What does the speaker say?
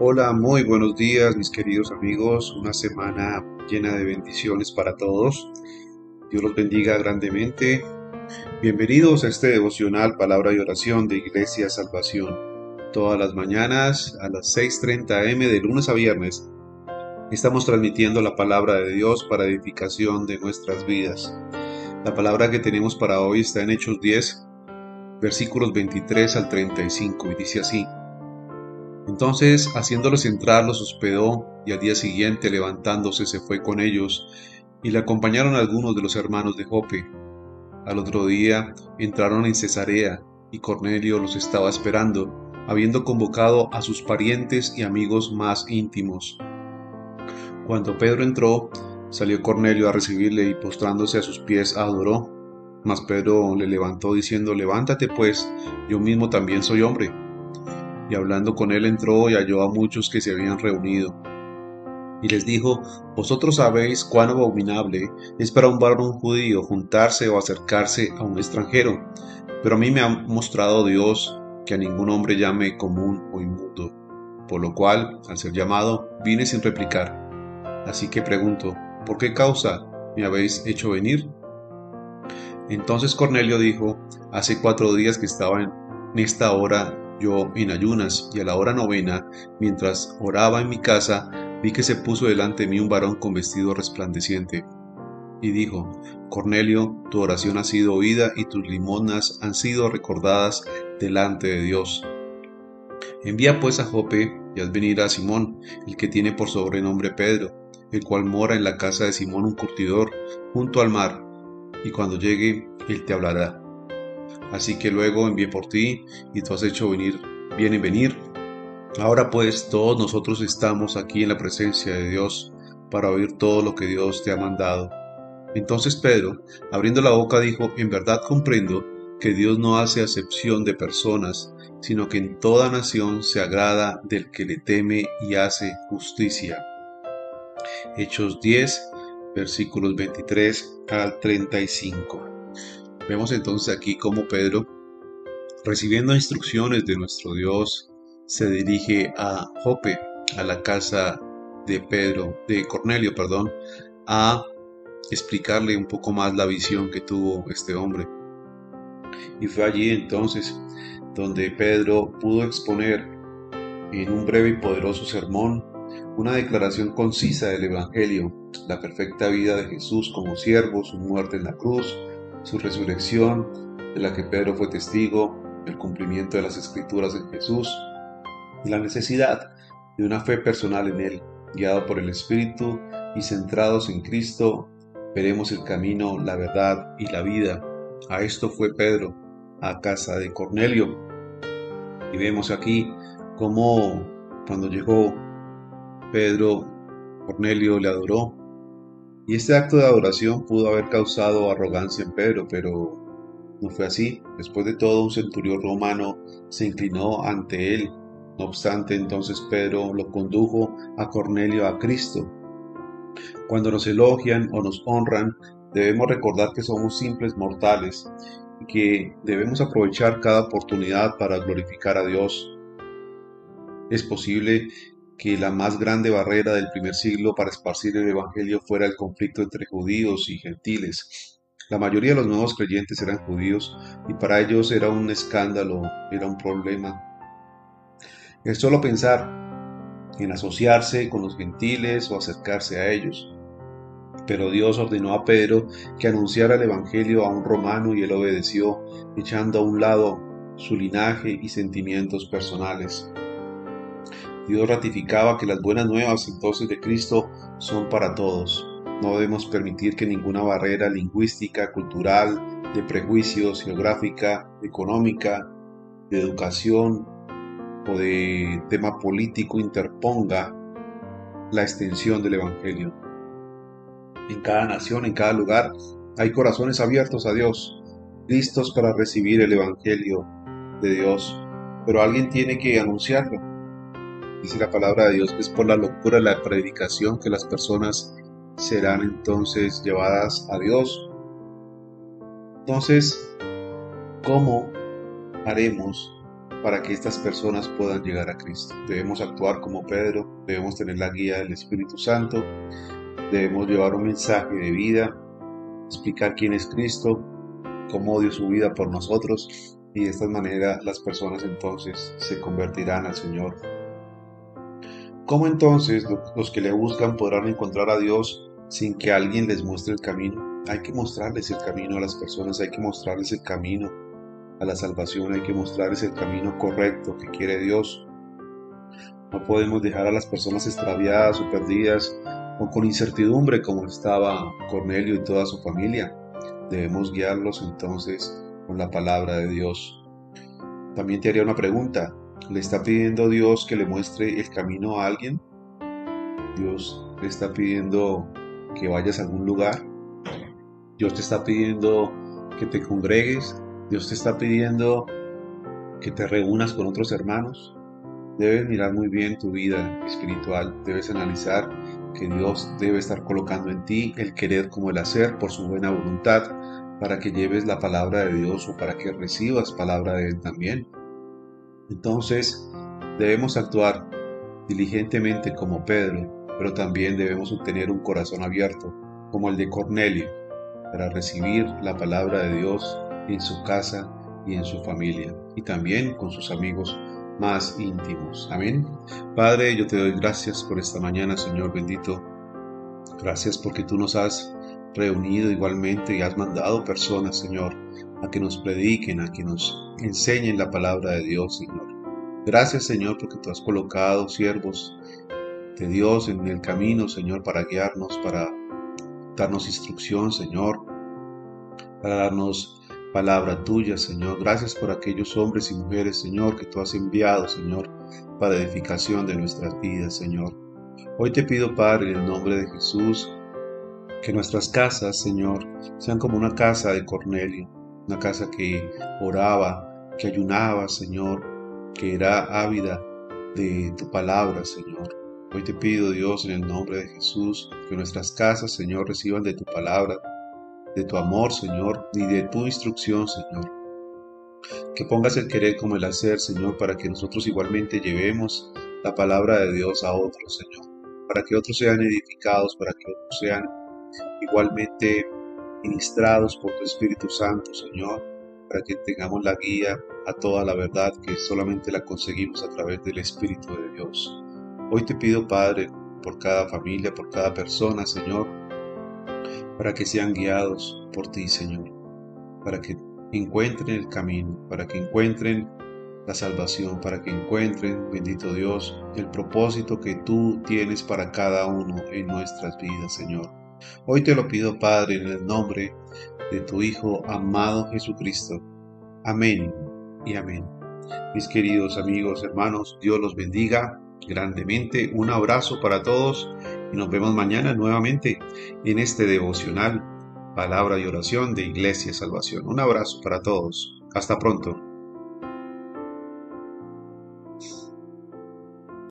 Hola, muy buenos días mis queridos amigos. Una semana llena de bendiciones para todos. Dios los bendiga grandemente. Bienvenidos a este devocional Palabra y Oración de Iglesia Salvación. Todas las mañanas a las 6.30 am de lunes a viernes estamos transmitiendo la palabra de Dios para edificación de nuestras vidas. La palabra que tenemos para hoy está en Hechos 10, versículos 23 al 35 y dice así. Entonces, haciéndolos entrar, los hospedó, y al día siguiente, levantándose, se fue con ellos, y le acompañaron algunos de los hermanos de Jope. Al otro día entraron en Cesarea, y Cornelio los estaba esperando, habiendo convocado a sus parientes y amigos más íntimos. Cuando Pedro entró, salió Cornelio a recibirle y postrándose a sus pies adoró. Mas Pedro le levantó diciendo, Levántate pues, yo mismo también soy hombre y hablando con él entró y halló a muchos que se habían reunido. Y les dijo, Vosotros sabéis cuán abominable es para un varón judío juntarse o acercarse a un extranjero, pero a mí me ha mostrado Dios que a ningún hombre llame común o inmundo, por lo cual, al ser llamado, vine sin replicar. Así que pregunto, ¿por qué causa me habéis hecho venir? Entonces Cornelio dijo, Hace cuatro días que estaba en esta hora yo en ayunas y a la hora novena, mientras oraba en mi casa, vi que se puso delante de mí un varón con vestido resplandeciente. Y dijo, Cornelio, tu oración ha sido oída y tus limonas han sido recordadas delante de Dios. Envía pues a Jope y haz venir a Simón, el que tiene por sobrenombre Pedro, el cual mora en la casa de Simón un curtidor, junto al mar, y cuando llegue, él te hablará. Así que luego envié por ti y tú has hecho venir, bien en venir. Ahora pues todos nosotros estamos aquí en la presencia de Dios para oír todo lo que Dios te ha mandado. Entonces Pedro, abriendo la boca, dijo, en verdad comprendo que Dios no hace acepción de personas, sino que en toda nación se agrada del que le teme y hace justicia. Hechos 10, versículos 23 al 35. Vemos entonces aquí cómo Pedro, recibiendo instrucciones de nuestro Dios, se dirige a Jope, a la casa de Pedro, de Cornelio, perdón, a explicarle un poco más la visión que tuvo este hombre. Y fue allí entonces donde Pedro pudo exponer en un breve y poderoso sermón una declaración concisa del Evangelio, la perfecta vida de Jesús como siervo, su muerte en la cruz, su resurrección, de la que Pedro fue testigo, el cumplimiento de las escrituras en Jesús y la necesidad de una fe personal en Él, guiado por el Espíritu y centrados en Cristo, veremos el camino, la verdad y la vida. A esto fue Pedro, a casa de Cornelio. Y vemos aquí cómo cuando llegó Pedro, Cornelio le adoró, y este acto de adoración pudo haber causado arrogancia en Pedro, pero no fue así. Después de todo, un centurión romano se inclinó ante él. No obstante, entonces Pedro lo condujo a Cornelio a Cristo. Cuando nos elogian o nos honran, debemos recordar que somos simples mortales y que debemos aprovechar cada oportunidad para glorificar a Dios. Es posible que la más grande barrera del primer siglo para esparcir el Evangelio fuera el conflicto entre judíos y gentiles. La mayoría de los nuevos creyentes eran judíos y para ellos era un escándalo, era un problema. Es solo pensar en asociarse con los gentiles o acercarse a ellos. Pero Dios ordenó a Pedro que anunciara el Evangelio a un romano y él obedeció, echando a un lado su linaje y sentimientos personales. Dios ratificaba que las buenas nuevas entonces de Cristo son para todos. No debemos permitir que ninguna barrera lingüística, cultural, de prejuicios, geográfica, económica, de educación o de tema político interponga la extensión del Evangelio. En cada nación, en cada lugar, hay corazones abiertos a Dios, listos para recibir el Evangelio de Dios, pero alguien tiene que anunciarlo. Dice la palabra de Dios que es por la locura la predicación que las personas serán entonces llevadas a Dios. Entonces, ¿cómo haremos para que estas personas puedan llegar a Cristo. Debemos actuar como Pedro, debemos tener la guía del Espíritu Santo, debemos llevar un mensaje de vida, explicar quién es Cristo, cómo dio su vida por nosotros y de esta manera las personas entonces se convertirán al Señor. ¿Cómo entonces los que le buscan podrán encontrar a Dios sin que alguien les muestre el camino? Hay que mostrarles el camino a las personas, hay que mostrarles el camino a la salvación, hay que mostrarles el camino correcto que quiere Dios. No podemos dejar a las personas extraviadas o perdidas o con incertidumbre como estaba Cornelio y toda su familia. Debemos guiarlos entonces con la palabra de Dios. También te haría una pregunta. ¿Le está pidiendo Dios que le muestre el camino a alguien? Dios le está pidiendo que vayas a algún lugar. Dios te está pidiendo que te congregues. Dios te está pidiendo que te reúnas con otros hermanos. Debes mirar muy bien tu vida espiritual. Debes analizar que Dios debe estar colocando en ti el querer como el hacer por su buena voluntad para que lleves la palabra de Dios o para que recibas palabra de Él también. Entonces, debemos actuar diligentemente como Pedro, pero también debemos tener un corazón abierto como el de Cornelio para recibir la palabra de Dios en su casa y en su familia y también con sus amigos más íntimos. Amén. Padre, yo te doy gracias por esta mañana, Señor bendito. Gracias porque tú nos has reunido igualmente y has mandado personas, Señor, a que nos prediquen, a que nos enseñen la palabra de Dios, Señor. Gracias, Señor, porque tú has colocado siervos de Dios en el camino, Señor, para guiarnos, para darnos instrucción, Señor, para darnos palabra tuya, Señor. Gracias por aquellos hombres y mujeres, Señor, que tú has enviado, Señor, para edificación de nuestras vidas, Señor. Hoy te pido, Padre, en el nombre de Jesús, que nuestras casas, Señor, sean como una casa de Cornelio, una casa que oraba, que ayunaba, Señor, que era ávida de tu palabra, Señor. Hoy te pido, Dios, en el nombre de Jesús, que nuestras casas, Señor, reciban de tu palabra, de tu amor, Señor, y de tu instrucción, Señor. Que pongas el querer como el hacer, Señor, para que nosotros igualmente llevemos la palabra de Dios a otros, Señor. Para que otros sean edificados, para que otros sean igualmente ministrados por tu Espíritu Santo, Señor, para que tengamos la guía a toda la verdad que solamente la conseguimos a través del Espíritu de Dios. Hoy te pido, Padre, por cada familia, por cada persona, Señor, para que sean guiados por ti, Señor, para que encuentren el camino, para que encuentren la salvación, para que encuentren, bendito Dios, el propósito que tú tienes para cada uno en nuestras vidas, Señor. Hoy te lo pido, Padre, en el nombre de tu Hijo amado Jesucristo. Amén y amén. Mis queridos amigos, hermanos, Dios los bendiga grandemente. Un abrazo para todos y nos vemos mañana nuevamente en este devocional, palabra y oración de Iglesia Salvación. Un abrazo para todos. Hasta pronto.